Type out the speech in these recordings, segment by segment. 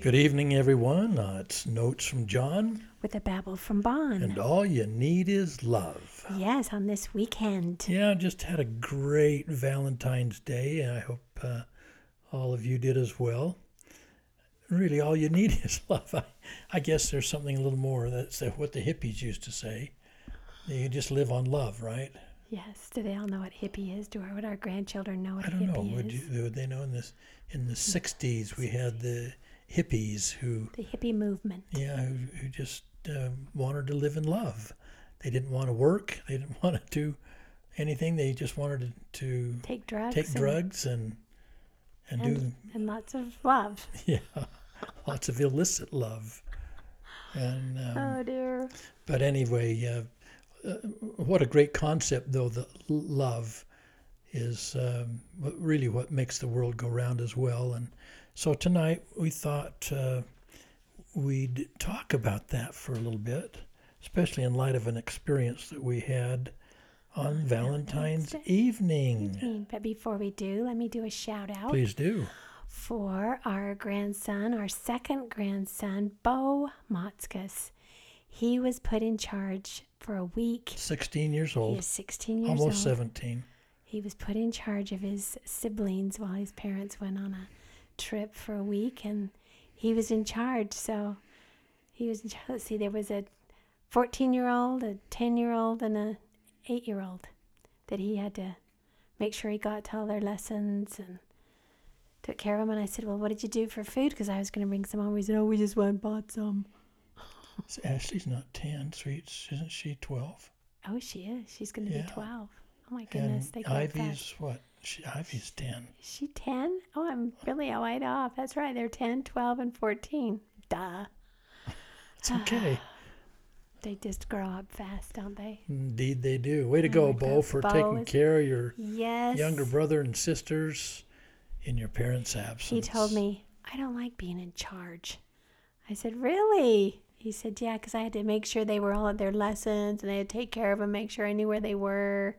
Good evening, everyone. Uh, it's Notes from John, with a babble from Bon. and all you need is love. yes, on this weekend. Yeah, just had a great Valentine's Day, and I hope uh, all of you did as well. Really, all you need is love. I, I guess there's something a little more. That's what the hippies used to say. You just live on love, right? Yes. Do they all know what hippie is? Do our, would our grandchildren know what hippie is? I don't know. Would, you, would they know in this in the '60s we had the hippies who The hippie movement. Yeah, who, who just uh, wanted to live in love. They didn't want to work. They didn't want to do anything. They just wanted to, to Take drugs. take and, drugs and and, do And, and lots of love. yeah, lots of illicit love. And um, oh, dear. but anyway, uh, uh, what a great concept though. The love is um, really what makes the world go round as well. And so tonight we thought uh, we'd talk about that for a little bit, especially in light of an experience that we had on Valentine's Day. evening. Mm, But before we do, let me do a shout out Please do. for our grandson, our second grandson, Bo Motzkus. He was put in charge for a week. 16 years old. He is 16 years old. almost 17. He was put in charge of his siblings while his parents went on a trip for a week, and he was in charge. So he was in charge. Let's see, there was a 14 year old, a 10 year old, and a 8 year old that he had to make sure he got to all their lessons and took care of them. And I said, Well, what did you do for food? Because I was going to bring some home. He said, Oh, we just went and bought some. So Ashley's not 10, sweet. Isn't she 12? Oh, she is. She's going to Yeah. be 12. Oh, my goodness. and they grow up fast. Ivy's what? She, Ivy's 10. Is she 10? Oh, I'm really a white off. That's right. They're 10, 12, and 14. Duh. It's okay. They just grow up fast, don't they? Indeed, they do. Way to Oh go, Bo, for Bo taking is- care of your Yes. younger brother and sisters in your parents' absence. He told me, I don't like being in charge. I said, Really? He said, Yeah, because I had to make sure they were all at their lessons and I had to take care of them, make sure I knew where they were.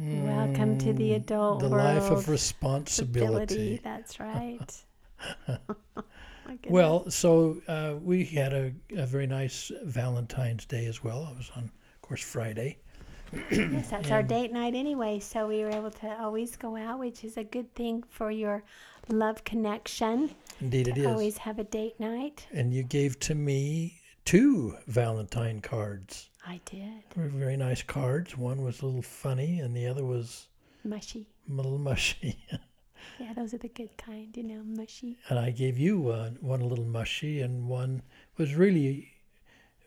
Welcome to the Mm, adult the world. life of responsibility. That's right. Well, so uh, we had a, a very nice Valentine's Day as well. I was on, of course, Friday. Yes, that's our date night anyway, so we were able to always go out, which is a good thing for your love connection. Indeed, it is. always have a date night. And you gave to me two Valentine cards. I did. Very nice cards. One was a little funny, and the other was Mushy. a little mushy. Yeah, those are the good kind, you know, mushy. and I gave you one, one a little mushy, and one was really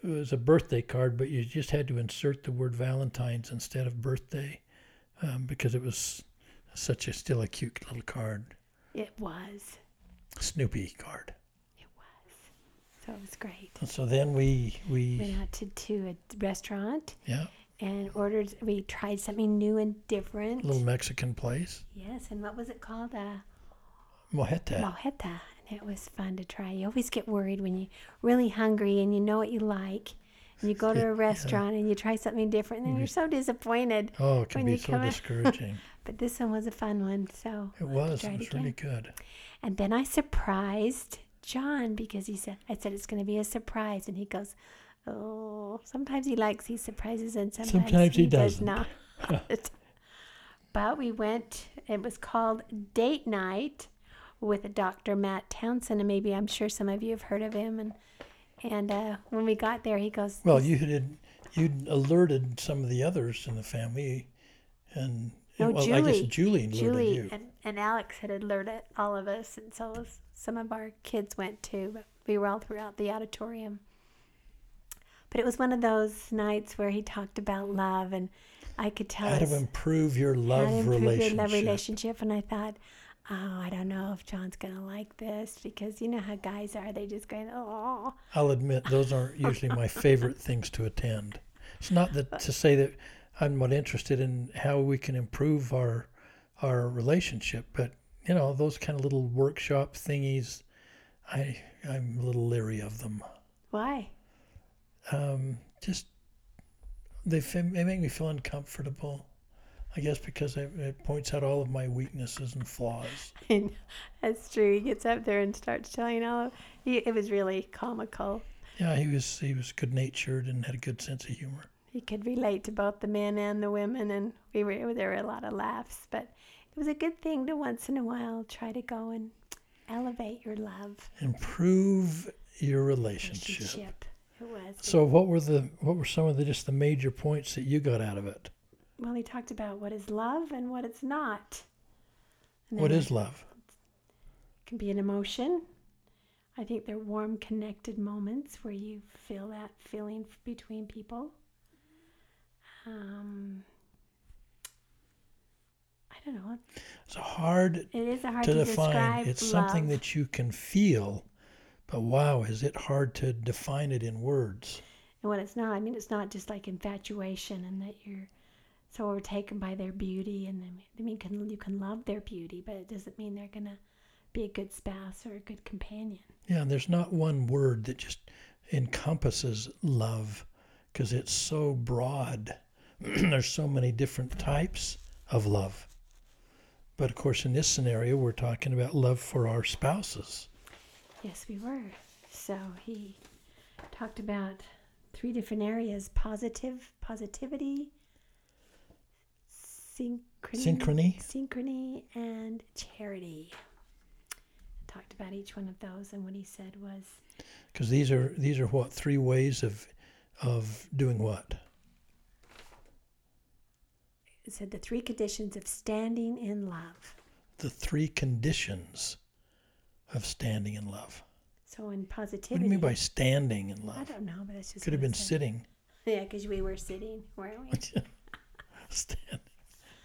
it was a birthday card, but you just had to insert the word Valentine's instead of birthday um, because it was such a still a cute little card, It was. Snoopy card. It was. So it was great. And so then we we Went out to, to a restaurant yeah and ordered, we tried something new and different. a little Mexican place, Yes, and what was it called? Uh, mojeta. Mojeta. And it was fun to try. You always get worried when you're really hungry and you know what you like. And you go to a restaurant and you try something different, and then you're so disappointed. Oh, it can be so discouraging. But this one was a fun one, so It was. it was really good. And then I surprised John because he said, I said it's going to be a surprise. And he goes, Oh, sometimes he likes these surprises and sometimes, Sometimes he does doesn't. but we went, it was called Date Night with Dr. Matt Townsend. And maybe I'm sure some of you have heard of him. And and uh, when we got there, he goes, Well, you had you'd alerted some of the others in the family, and No, well, I guess Julie. Julie alerted Julie you. and, and Alex had alerted all of us, and so was- some of our kids went too, but we were all throughout the auditorium. But it was one of those nights where he talked about love, and I could tell How to improve your how love to improve relationship. your love relationship. And I thought, oh, I don't know if John's gonna like this because you know how guys are; they just go, oh. I'll admit those aren't usually my favorite things to attend. It's not that to say that I'm not interested in how we can improve our our relationship, but you know those kind of little workshop thingies, I I'm a little leery of them. Why? Um, just they, they make me feel uncomfortable. I guess because it, it points out all of my weaknesses and flaws. That's true. He gets up there and starts telling all. Of, he, it was really comical. Yeah, he was he was good natured and had a good sense of humor. He could relate to both the men and the women, and we were there were a lot of laughs. But it was a good thing to once in a while try to go and elevate your love Improve your relationship. relationship. It was. So what were the what were some of the just the major points that you got out of it? well, he talked about what is love and what it's not. What is love? It can be an emotion. I think they're warm, connected moments where you feel that feeling between people. Um, I don't know. It's hard It is hard to to, define. describe. It's something that you can feel, but wow, is it hard to define it in words? and when it's not. I mean, it's not just like infatuation and that you're so overtaken by their beauty. And then, I mean, can, you can love their beauty, but it doesn't mean they're gonna be a good spouse or a good companion. Yeah, and there's not one word that just encompasses love because it's so broad. there's so many different types of love. But of course, in this scenario, we're talking about love for our spouses. Yes, we were. So he talked about three different areas: positive, positivity, synchrony, Synchrony. synchrony, and charity. Talked about each one of those, and what he said was Because these are these are what three ways of of doing what? It said the three conditions of standing in love. The three conditions of standing in love. So in positivity. What do you mean by standing in love? I don't know, but that's just Could have been sitting. Yeah, because we were sitting, weren't we? standing.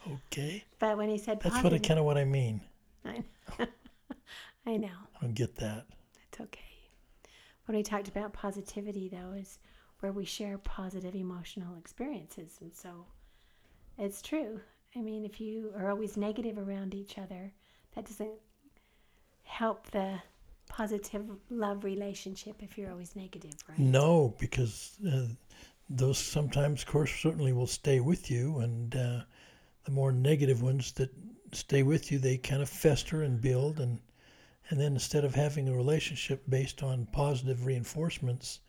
Okay. But when he said That's what I kind of what I mean. I, I know. I don't get that. That's okay. When we talked about positivity, though, is where we share positive emotional experiences. And so it's true. I mean, if you are always negative around each other, that doesn't help the positive love relationship if you're always negative, right? No, because uh, those sometimes, of course, certainly will stay with you, and uh, the more negative ones that stay with you, they kind of fester and build, and and then instead of having a relationship based on positive reinforcements,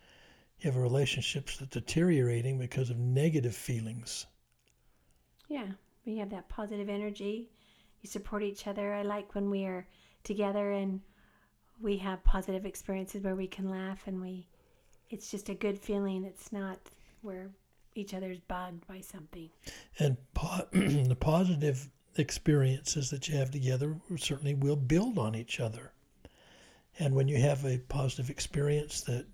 you have a relationship that's deteriorating because of negative feelings. Yeah, we have that positive energy. You support each other. I like when we are together and we have positive experiences where we can laugh and we it's just a good feeling. It's not where each other's bugged by something. And po- the positive experiences that you have together certainly will build on each other. And when you have a positive experience that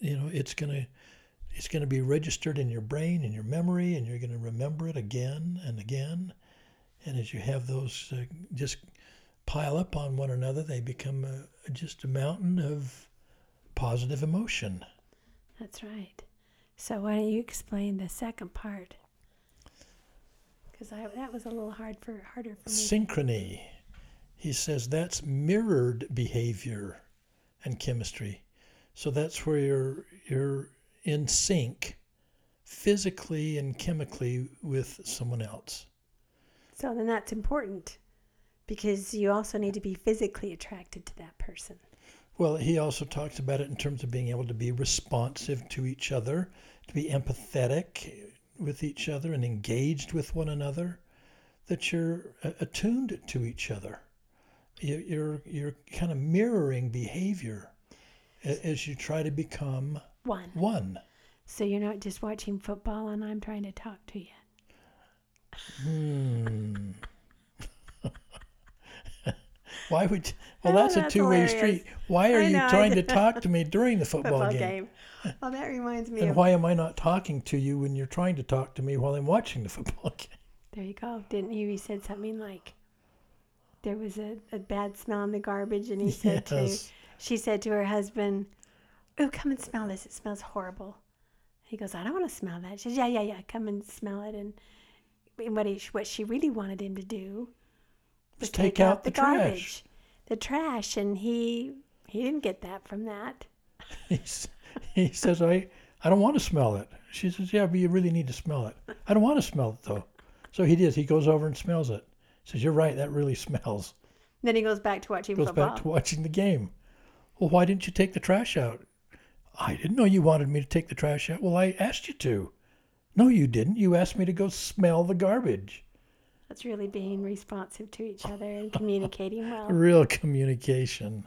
you know it's going to it's going to be registered in your brain and your memory and you're going to remember it again and again. And as you have those uh, just pile up on one another, they become a, just a mountain of positive emotion. That's right. So why don't you explain the second part? Because that was a little hard for harder for me. Synchrony. He says that's mirrored behavior and chemistry. So that's where you're you're in sync physically and chemically with someone else. So then that's important because you also need to be physically attracted to that person. Well, he also talks about it in terms of being able to be responsive to each other, to be empathetic with each other and engaged with one another, that you're uh, attuned to each other. You- You're, you're kind of mirroring behavior as you try to become One. one. So you're not just watching football and I'm trying to talk to you. Hmm. Why would you, well Oh, that's a two-way hilarious. street. Why are you trying to talk to me during the football, Football game? game. Well, that reminds me And of. why am I not talking to you when you're trying to talk to me while I'm watching the football game? There you go. Didn't you? He said something like, there was a, a bad smell in the garbage, and he said to, she said to her husband, "Oh, come and smell this. It smells horrible." He goes, "I don't want to smell that." She says, "Yeah, yeah, yeah. Come and smell it." And and what he, what she really wanted him to do was Just take out the trash. garbage, the trash, and he he didn't get that from that. He's, he says, I, I don't want to smell it. She says, Yeah, but you really need to smell it. I don't want to smell it though. So he does. He goes over and smells it. Says, "You're right. That really smells." Then he goes back to watching Goes football. back to watching the game. Well, why didn't you take the trash out? I didn't know you wanted me to take the trash out. Well, I asked you to. No, you didn't. You asked me to go smell the garbage. That's really being responsive to each other and communicating well. Real communication.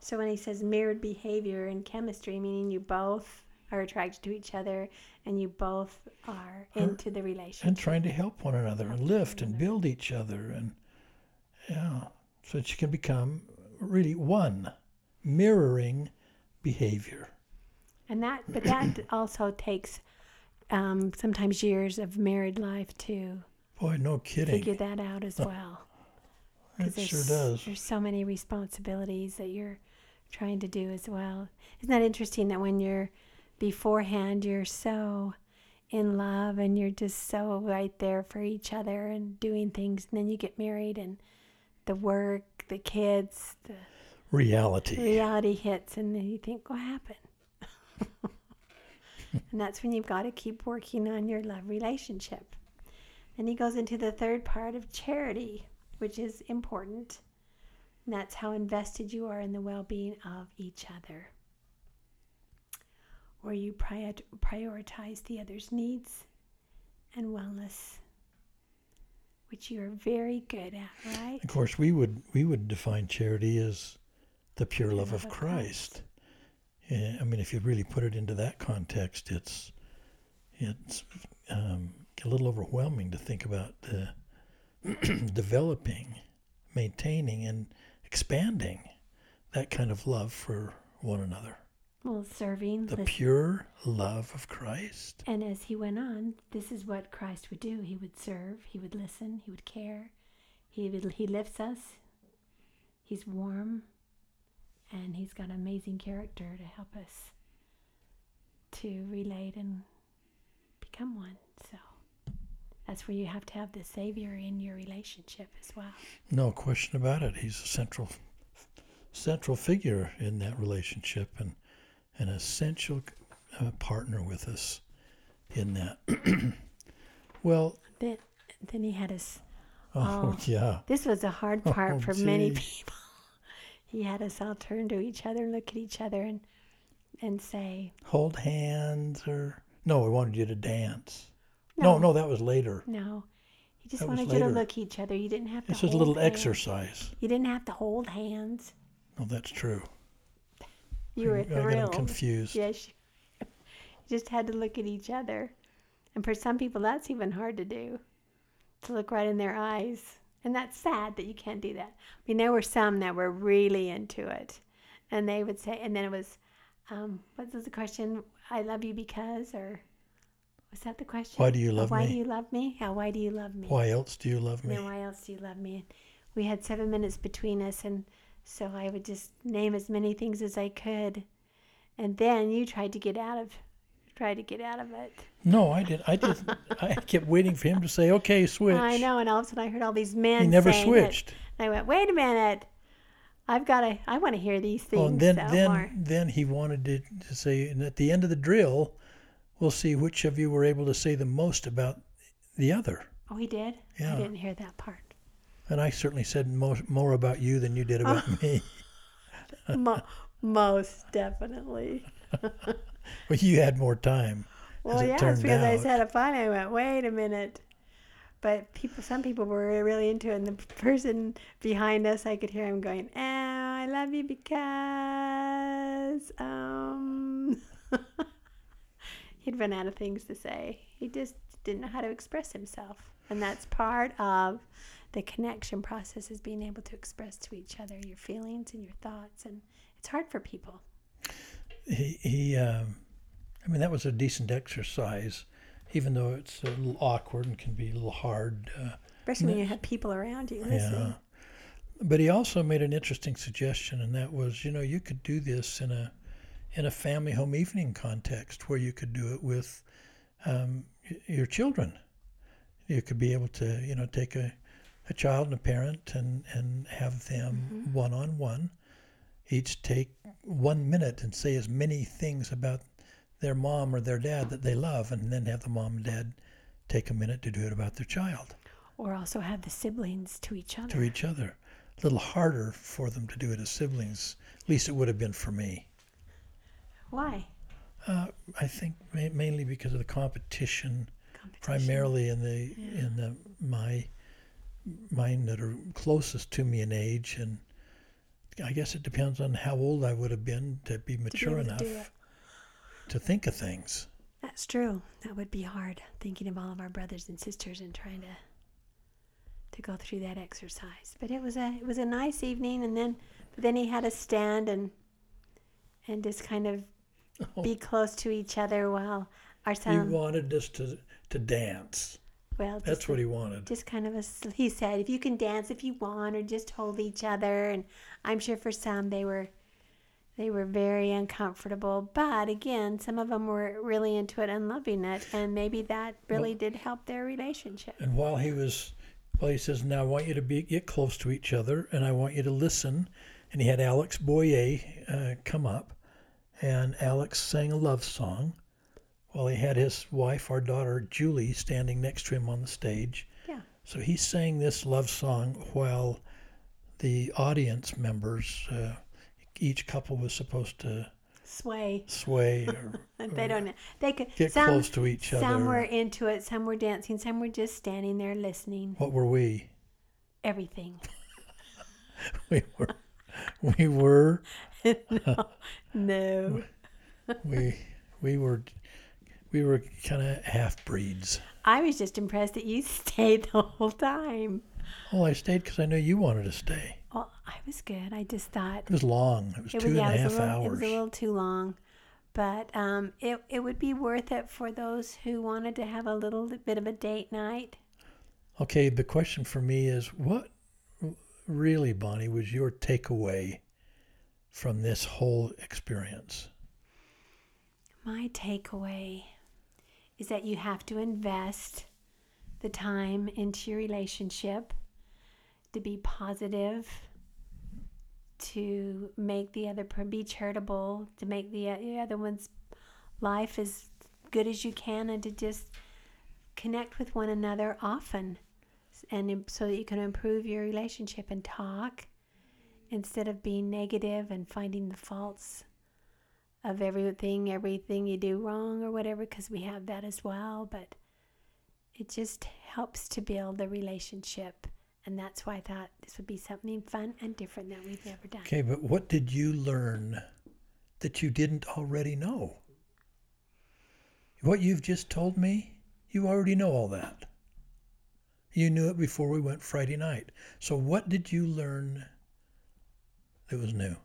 So when he says mirrored behavior in chemistry, meaning you both are attracted to each other and you both are into the relationship. and trying to help one another and lift and build each other and yeah so that you can become really one mirroring behavior And that, but that also takes um, sometimes years of married life to boy no kidding. figure that out as well. It sure does. There's so many responsibilities that you're trying to do as well. Isn't that interesting that when you're beforehand, you're so in love and you're just so right there for each other and doing things, and then you get married and the work, the kids, the reality. reality hits, and then you think, what happened? and that's when you've got to keep working on your love relationship. Then he goes into the third part of charity, which is important. And that's how invested you are in the well being of each other. Where you prior- prioritize the other's needs and wellness, which you are very good at, right? of course we would we would define charity as the pure love of love of christ yeah, i mean if you really put it into that context it's it's um, a little overwhelming to think about uh, developing maintaining and expanding that kind of love for one another Well, serving, the listen- pure love of christ And as he went on, this is what Christ would do. He would serve, he would listen, he would care. He would, he lifts us. He's warm and he's got an amazing character to help us to relate and become one. So that's where you have to have the savior in your relationship as well. no question about it he's a central central figure in that relationship and an essential uh, partner with us in that well Then then he had us oh, Oh. yeah this was a hard part Oh, for many people. He had us all turn to each other, and look at each other and and say, hold hands or no we wanted you to dance no no, that was later No. He just That wanted you to look at each other. You didn't have to this was a little hands. exercise You didn't have to hold hands. no that's true You were I thrilled. confused Yes. You just had to look at each other. And for some people that's even hard to do. To look right in their eyes. And that's sad that you can't do that. I mean there were some that were really into it. And they would say and then it was um, what was the question? I love you because or was that the question? Why do you love why me? Why do you love me? Yeah, why do you love me? why else do you love me then why else do you love me? We had seven minutes between us, and so I would just name as many things as I could. And then you tried to get out of, tried to get out of it. no i did i did i kept waiting for him to say okay switch I know, and all of a sudden I heard all these men. he never saying it. switched And I went, wait a minute, I've got to, I want to hear these things. Oh, and then so then more. then he wanted to, to say, and at the end of the drill, we'll see which of you were able to say the most about the other. Oh, he did. Yeah. I didn't hear that part. And I certainly said more, more about you than you did about me. Mo- most definitely. Well, you had more time. Well, it yeah, it's because I out. said it fine. I went, wait a minute. But people, some people were really into it, and the person behind us, I could hear him going, "Oh, I love you because um." He'd run out of things to say. He just didn't know how to express himself, and that's part of the connection process is being able to express to each other your feelings and your thoughts, and it's hard for people. He, he um, I mean, that was a decent exercise, even though it's a little awkward and can be a little hard. Uh, Especially when you have people around you listening. Yeah. But he also made an interesting suggestion, and that was, you know, you could do this in a in a family home evening context where you could do it with um, your children. You could be able to, you know, take a, a child and a parent and, and have them one on one, each take one minute and say as many things about their mom or their dad that they love, and then have the mom and dad take a minute to do it about their child, Or also have the siblings to each other. to each other. A little harder for them to do it as siblings. At least it would have been for me. Why? Uh, I think ma- mainly because of the competition, Competition. primarily in the Yeah. in the my mine that are closest to me in age, and I guess it depends on how old I would have been to be To be mature to enough to think of things. That's true. That would be hard thinking of all of our brothers and sisters and trying to to go through that exercise. But it was a it was a nice evening and then but then he had us stand and and just kind of be close to each other while our He son wanted us to to dance. Well That's a- what he wanted. just kind of a he said if you can dance if you want or just hold each other and i'm sure for some they were they were very uncomfortable but again some of them were really into it and loving it and maybe that really did help their relationship And while he was, well, he says, "Now I want you to be get close to each other, and I want you to listen." And he had Alex Boyé uh, come up, and Alex sang a love song, while he had his wife, our daughter Julie, standing next to him on the stage. yeah. So he sang this love song while the audience members, uh, each couple was supposed to sway. sway or they don't know. They could get some close to each some other. were into it some were dancing some were just standing there listening. What were we? everything. We were, we were? No. No. We we were we were kind of half breeds. i was just impressed that you stayed the whole time Oh, I stayed because I knew you wanted to stay. well i was good i just thought It was long. It was It two was, and a half a little, hours. It was a little too long, but um, it it would be worth it for those who wanted to have a little bit of a date night. Okay, the question for me is, what really, Bonnie, was your takeaway from this whole experience? My takeaway is that you have to invest the time into your relationship to be positive, to make the other be charitable, to make the, other one's life as good as you can, and to just connect with one another often, and so that you can improve your relationship and talk instead of being negative and finding the faults of everything, everything you do wrong or whatever, because we have that as well. But it just helps to build the relationship. And that's why I thought this would be something fun and different that we've never done. Okay, but what did you learn that you didn't already know? What you've just told me, you already know all that. You knew it before we went Friday night. So, what did you learn that was new?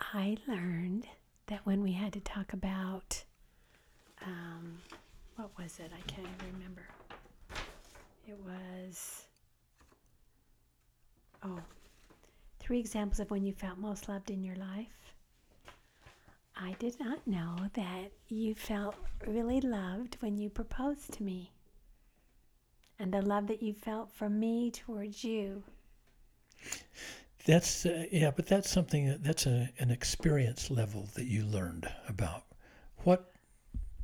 I learned that when we had to talk about, um, what was it? I can't even remember. It was, oh, three examples of when you felt most loved in your life. I did not know that you felt really loved when you proposed to me. And the love that you felt from me towards you. That's uh, yeah, but that's something that, that's a, an experience level that you learned about. What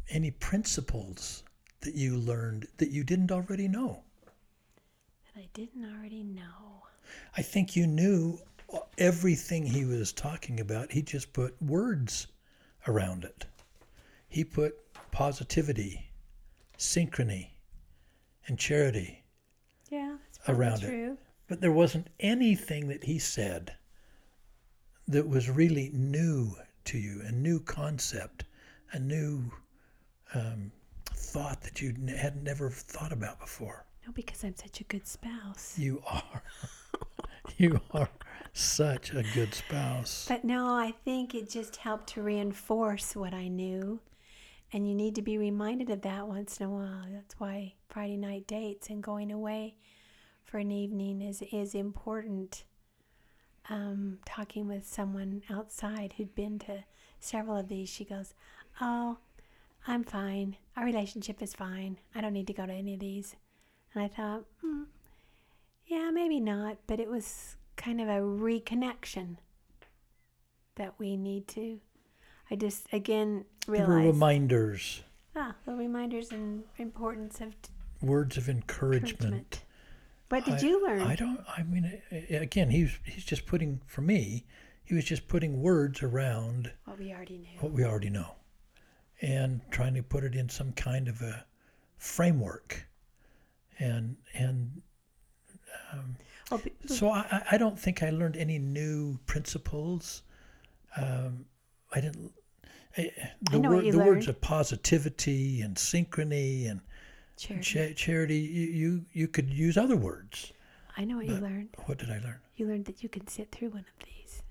any principles that you learned that you didn't already know? that I didn't already know. I think you knew everything he was talking about. He just put words around it. He put positivity, synchrony, and charity. Yeah, that's Around it. But there wasn't anything that he said that was really new to you, a new concept, a new um, thought that you had never thought about before. No, because I'm such a good spouse. You are. you are such a good spouse. But no, I think it just helped to reinforce what I knew. And you need to be reminded of that once in a while. That's why Friday night dates and going away for an evening is, is important. Um, talking with someone outside who'd been to several of these, she goes, Oh, I'm fine. Our relationship is fine. I don't need to go to any of these. And I thought, hmm, yeah, maybe not, but it was kind of a reconnection that we need to. I just again realized reminders. Ah, the reminders and importance of t- words of encouragement. encouragement. What did I- you learn? I don't. I mean, again, he's he's just putting for me. He was just putting words around what we already knew. what we already know, and trying to put it in some kind of a framework, and and Oh, b- so I, I- I don't think I learned any new principles. Um, I didn't. Eh, eh, I, the, know what word, the words of positivity and synchrony and charity. cha- charity. You, you you could use other words. I know what you learned. What did I learn? You learned that you can sit through one of these.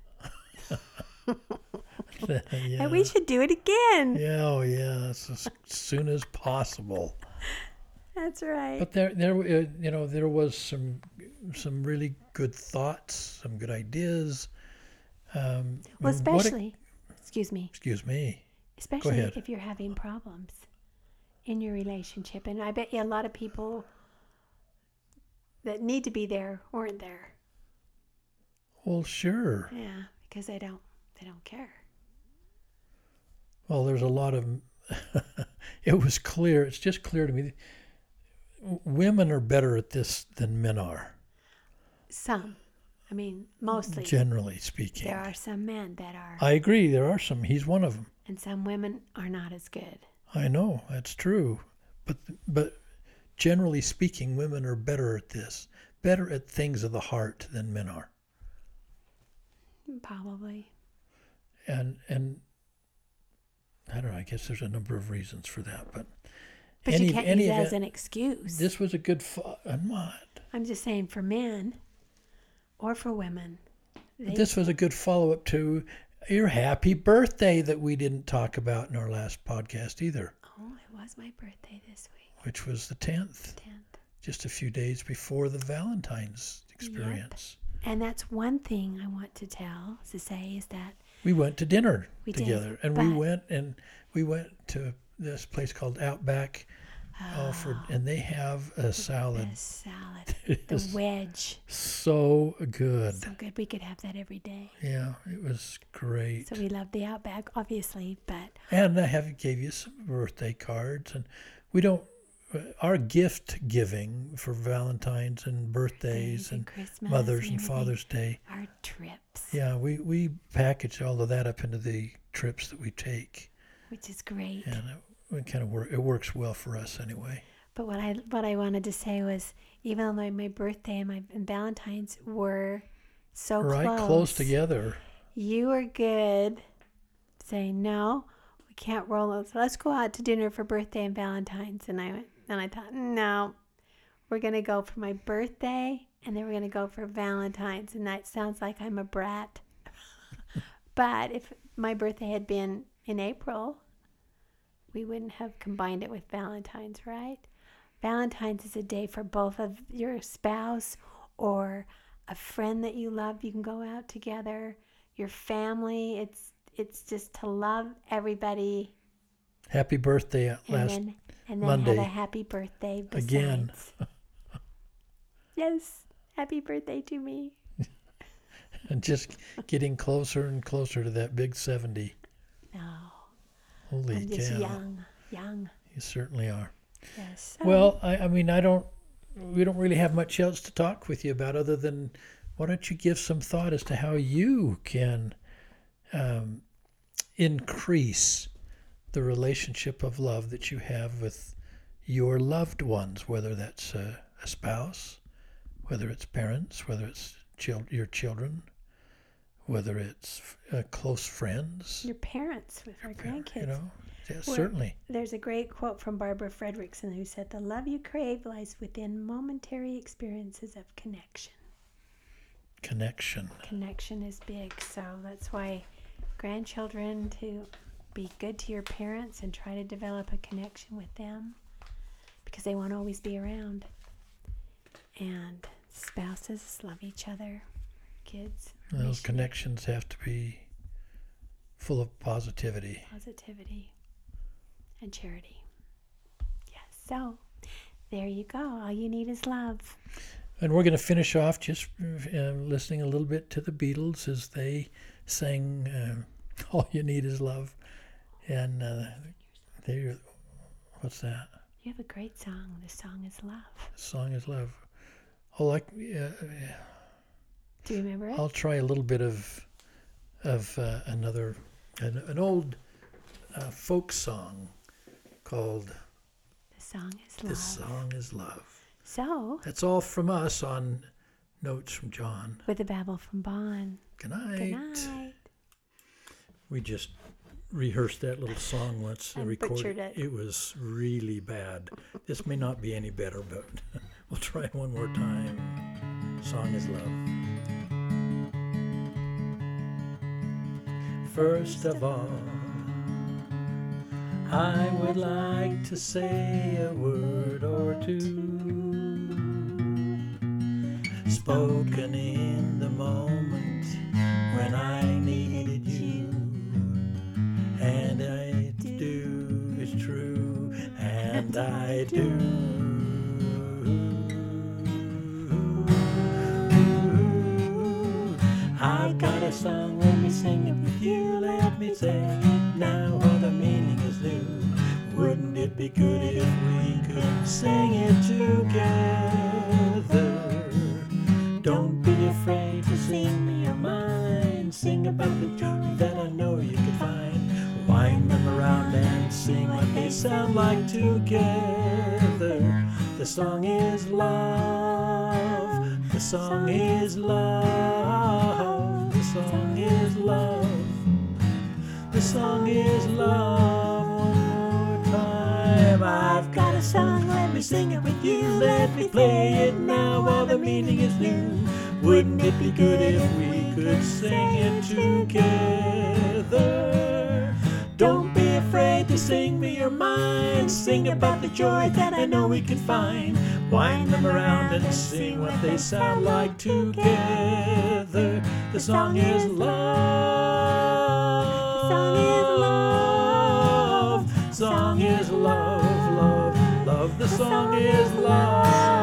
yeah. And we should do it again. Yeah, oh yeah, as, soon as possible. That's right. But there, there, uh, you know, there was some, some really good thoughts, some good ideas. Um, well, and what a- especially, excuse me, excuse me. especially if you're having problems in your relationship. And I bet you a lot of people that need to be there weren't there. Well, sure. Yeah, because they don't they don't care. Well, there's a lot of. it was clear. It's just clear to me. Women are better at this than men are, Some, I mean, mostly generally speaking. there are some men that are, I agree. There are some. He's one of them. and some women are not as good. I know that's true, but but generally speaking, women are better at this, better at things of the heart than men are, Probably. and and I don't know. I guess there's a number of reasons for that, but But any you can't any use that as an excuse. this was a good. I'm not. I'm just saying for men or for women. They, This was a good follow up to your happy birthday that we didn't talk about in our last podcast either, oh, it was my birthday this week, which was the 10th, 10th. just a few days before the Valentine's experience. And that's one thing I want to tell, to say, is that We went to dinner We did, together, and we went and we went to this place called Outback uh, Alfred, ah. and they have a salad. salad, It the wedge, so good. so good. We could have that every day. Yeah, it was great. So we love the Outback, obviously, but And I have gave you some birthday cards, and we don't. uh, Our gift giving for Valentine's and birthdays birthdays and and Christmas, Mother's and everything, Father's Day, our trips, yeah, we we package all of that up into the trips that we take, which is great. and it, it kind of work. It works well for us anyway. But what I what I wanted to say was, even though my, my birthday and my and Valentine's were so right, close, close together. you were good saying no, we can't roll those. Let's go out to dinner for birthday and Valentine's. And I went and I thought, no, we're gonna go for my birthday and then we're gonna go for Valentine's. And that sounds like I'm a brat. but if my birthday had been in April, we wouldn't have combined it with Valentine's, right? Valentine's is a day for both of your spouse or a friend that you love. You can go out together. Your family. It's it's just to love everybody Happy birthday uh, and last. then and then Monday. have a happy birthday besides. Again. yes, happy birthday to me. and just getting closer and closer to that big seventy. No, Holy I'm just cow! young, young. You certainly are. Yes. Well, I, I mean, I don't. We don't really have much else to talk with you about other than why don't you give some thought as to how you can um, increase the relationship of love that you have with your loved ones, whether that's a, a spouse, whether it's parents, whether it's chil- your children, whether it's uh, close friends. your parents with our grandkids. You know, yeah, Well- certainly. There's a great quote from Barbara Fredrickson who said, The love you crave lies within momentary experiences of connection. Connection. Connection is big, so that's why grandchildren to be good to your parents and try to develop a connection with them because they won't always be around. And spouses love each other, kids, Those connections have to be full of positivity. positivity, and charity. Yes, so there you go. All you need is love. And we're going to finish off just uh, listening a little bit to the Beatles as they sang uh, "All You Need Is Love," and uh, they What's that? You have a great song. The song is Love. The song is love. Oh, like yeah, yeah. Do you remember it? I'll try a little bit of of uh, another an, an old uh, folk song called the song is Love. "This Song Is Love." So, That's all from us on notes from John. with the babble from Bon. Good night. Good night. We just rehearsed that little song once. And recorded. it. it. was really bad. This may not be any better, but we'll try one more time. Song is love. First of all, I would like to say a word or two. Spoken in the moment when I needed you. And I do is true, and I do. I've got a song, let me sing it with you, let me sing Be good if we could sing it together? Don't be afraid to sing me your mind. Sing about the joy that I know you can find. Wind them around and sing what they sound like together. The song is love. The song is love. Me sing it with you. Let me play it now while the meaning is new. Wouldn't it be good if we could sing it together? Don't be afraid to sing me your mind. Sing about the joy that I know we can find. Wind them around and sing what they sound like together. The song is love. The song is love. Song is song is love.